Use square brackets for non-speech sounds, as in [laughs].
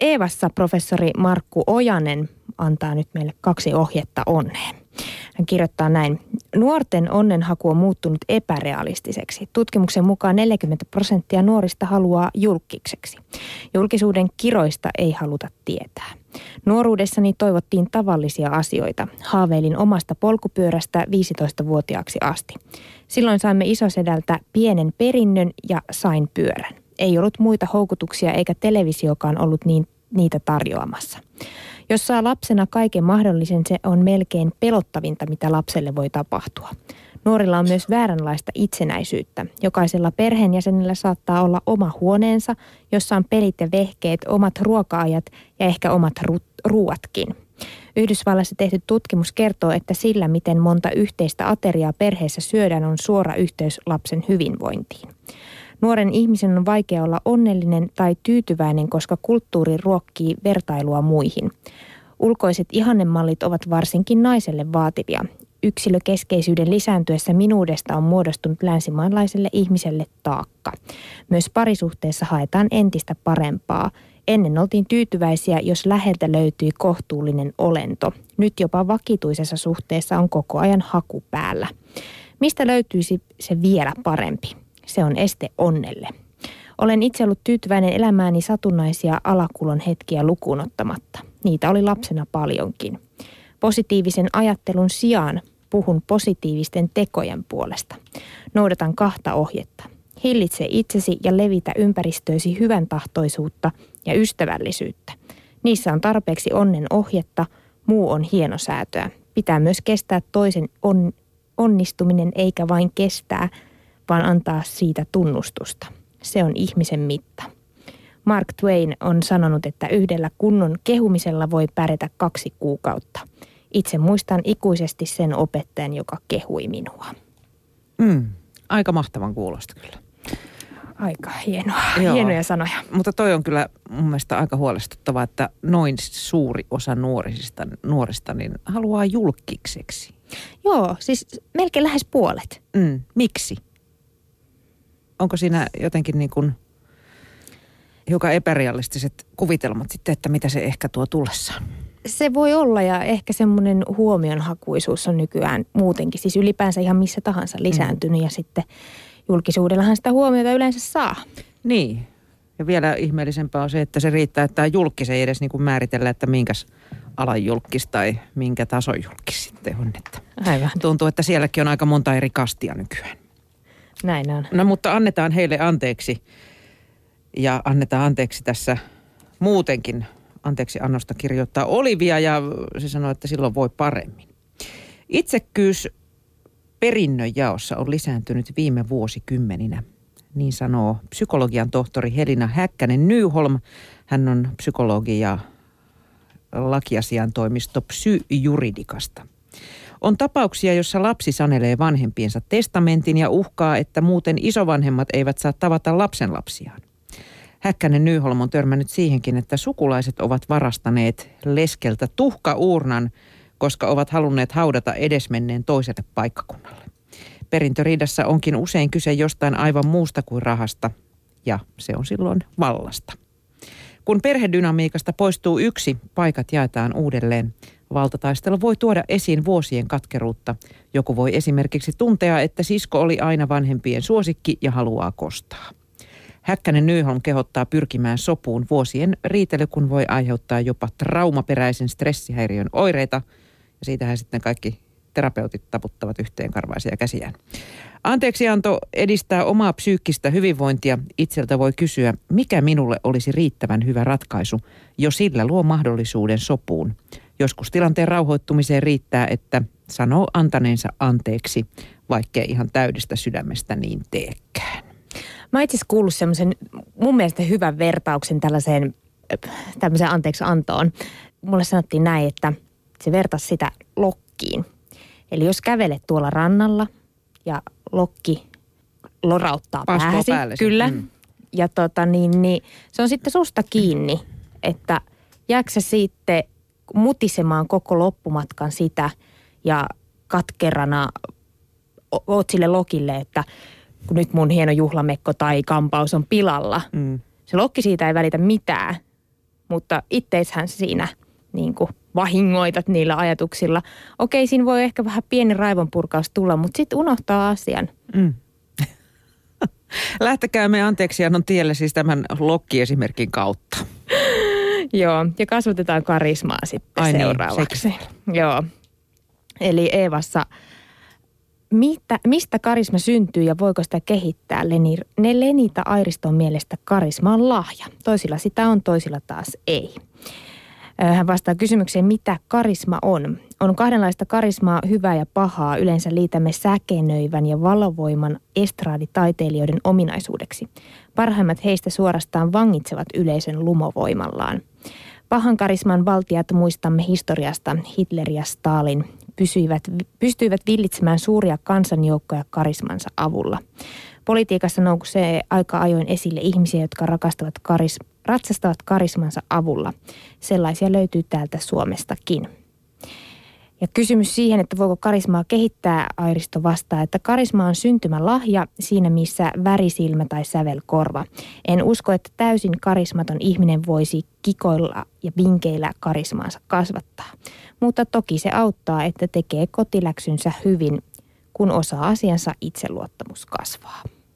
Eevassa professori Markku Ojanen antaa nyt meille kaksi ohjetta onneen. Hän kirjoittaa näin. Nuorten onnenhaku on muuttunut epärealistiseksi. Tutkimuksen mukaan 40 prosenttia nuorista haluaa julkikseksi. Julkisuuden kiroista ei haluta tietää. Nuoruudessani toivottiin tavallisia asioita. Haaveilin omasta polkupyörästä 15-vuotiaaksi asti. Silloin saimme isosedältä pienen perinnön ja sain pyörän. Ei ollut muita houkutuksia eikä televisiokaan ollut niin, niitä tarjoamassa. Jos saa lapsena kaiken mahdollisen, se on melkein pelottavinta, mitä lapselle voi tapahtua. Nuorilla on myös vääränlaista itsenäisyyttä. Jokaisella perheenjäsenellä saattaa olla oma huoneensa, jossa on pelit ja vehkeet, omat ruoka-ajat ja ehkä omat ru- ruuatkin. Yhdysvallassa tehty tutkimus kertoo, että sillä, miten monta yhteistä ateriaa perheessä syödään, on suora yhteys lapsen hyvinvointiin. Nuoren ihmisen on vaikea olla onnellinen tai tyytyväinen, koska kulttuuri ruokkii vertailua muihin. Ulkoiset ihannemallit ovat varsinkin naiselle vaativia. Yksilökeskeisyyden lisääntyessä minuudesta on muodostunut länsimaalaiselle ihmiselle taakka. Myös parisuhteessa haetaan entistä parempaa. Ennen oltiin tyytyväisiä, jos läheltä löytyi kohtuullinen olento. Nyt jopa vakituisessa suhteessa on koko ajan haku päällä. Mistä löytyisi se vielä parempi? Se on este onnelle. Olen itse ollut tyytyväinen elämääni satunnaisia alakulon hetkiä lukuun ottamatta. Niitä oli lapsena paljonkin. Positiivisen ajattelun sijaan puhun positiivisten tekojen puolesta. Noudatan kahta ohjetta. Hillitse itsesi ja levitä ympäristöösi hyvän tahtoisuutta ja ystävällisyyttä. Niissä on tarpeeksi onnen ohjetta, muu on hienosäätöä. Pitää myös kestää toisen on, onnistuminen eikä vain kestää, vaan antaa siitä tunnustusta. Se on ihmisen mitta. Mark Twain on sanonut, että yhdellä kunnon kehumisella voi pärjätä kaksi kuukautta. Itse muistan ikuisesti sen opettajan, joka kehui minua. Mm, aika mahtavan kuulosta kyllä. Aika hienoa, Joo. hienoja sanoja. Mutta toi on kyllä mun mielestä aika huolestuttavaa, että noin suuri osa nuorisista, nuorista niin haluaa julkikseksi. Joo, siis melkein lähes puolet. Mm, miksi? Onko siinä jotenkin niin kuin hiukan epärealistiset kuvitelmat sitten, että mitä se ehkä tuo tullessaan? Se voi olla ja ehkä semmoinen huomionhakuisuus on nykyään muutenkin, siis ylipäänsä ihan missä tahansa lisääntynyt mm. ja sitten julkisuudellahan sitä huomiota yleensä saa. Niin. Ja vielä ihmeellisempää on se, että se riittää, että julkis ei edes niin kuin määritellä, että minkäs alan julkis tai minkä tason julkis sitten on. Että Aivan. Tuntuu, että sielläkin on aika monta eri kastia nykyään. Näin on. No mutta annetaan heille anteeksi ja annetaan anteeksi tässä muutenkin. Anteeksi annosta kirjoittaa Olivia ja se sanoo, että silloin voi paremmin. Itsekkyys perinnönjaossa on lisääntynyt viime vuosikymmeninä. Niin sanoo psykologian tohtori Helina Häkkänen Nyholm. Hän on psykologi ja lakiasian toimisto Psyjuridikasta. On tapauksia, jossa lapsi sanelee vanhempiensa testamentin ja uhkaa, että muuten isovanhemmat eivät saa tavata lapsenlapsiaan. Häkkänen Nyholm on törmännyt siihenkin, että sukulaiset ovat varastaneet leskeltä tuhkauurnan, koska ovat halunneet haudata edesmenneen toiselle paikkakunnalle. Perintöriidassa onkin usein kyse jostain aivan muusta kuin rahasta, ja se on silloin vallasta. Kun perhedynamiikasta poistuu yksi, paikat jaetaan uudelleen. Valtataistelu voi tuoda esiin vuosien katkeruutta. Joku voi esimerkiksi tuntea, että sisko oli aina vanhempien suosikki ja haluaa kostaa. Häkkänen Nyholm kehottaa pyrkimään sopuun. Vuosien riitely kun voi aiheuttaa jopa traumaperäisen stressihäiriön oireita. Ja siitähän sitten kaikki terapeutit taputtavat yhteen karvaisia käsiään. Anteeksianto edistää omaa psyykkistä hyvinvointia. Itseltä voi kysyä, mikä minulle olisi riittävän hyvä ratkaisu, jo sillä luo mahdollisuuden sopuun. Joskus tilanteen rauhoittumiseen riittää, että sanoo antaneensa anteeksi, vaikkei ihan täydestä sydämestä niin teekään. Mä itse asiassa kuullut semmoisen mun mielestä hyvän vertauksen tällaiseen tämmöiseen anteeksi antoon. Mulle sanottiin näin, että se vertasi sitä lokkiin. Eli jos kävelet tuolla rannalla ja lokki lorauttaa Paskoo pääsi, päälle se, kyllä. mm. Ja tota niin, niin se on sitten susta kiinni, että jääksä sitten mutisemaan koko loppumatkan sitä ja katkerana oot sille lokille, että kun nyt mun hieno juhlamekko tai kampaus on pilalla. Mm. Se lokki siitä ei välitä mitään, mutta itteishän siinä niin kuin vahingoitat niillä ajatuksilla. Okei, siinä voi ehkä vähän pieni raivonpurkaus tulla, mutta sitten unohtaa asian. Mm. [laughs] Lähtekää me anteeksi annon tielle siis tämän lokkiesimerkin kautta. Joo, ja kasvatetaan karismaa sitten Ai niin, seuraavaksi. Niin, Joo. Eli Eevassa, mitä, mistä karisma syntyy ja voiko sitä kehittää? Leni, ne Lenita Airiston mielestä karisma on lahja. Toisilla sitä on, toisilla taas ei. Hän vastaa kysymykseen, mitä karisma on. On kahdenlaista karismaa, hyvää ja pahaa. Yleensä liitämme säkenöivän ja valovoiman estraaditaiteilijoiden ominaisuudeksi. Parhaimmat heistä suorastaan vangitsevat yleisön lumovoimallaan. Pahan karisman valtiat muistamme historiasta. Hitler ja Stalin pysyivät, pystyivät villitsemään suuria kansanjoukkoja karismansa avulla. Politiikassa nousee aika ajoin esille ihmisiä, jotka rakastavat karis, ratsastavat karismansa avulla. Sellaisia löytyy täältä Suomestakin. Ja kysymys siihen, että voiko karismaa kehittää, Airisto vastaa, että karisma on syntymälahja siinä, missä värisilmä tai sävelkorva. En usko, että täysin karismaton ihminen voisi kikoilla ja vinkeillä karismaansa kasvattaa. Mutta toki se auttaa, että tekee kotiläksynsä hyvin, kun osaa asiansa itseluottamus kasvaa.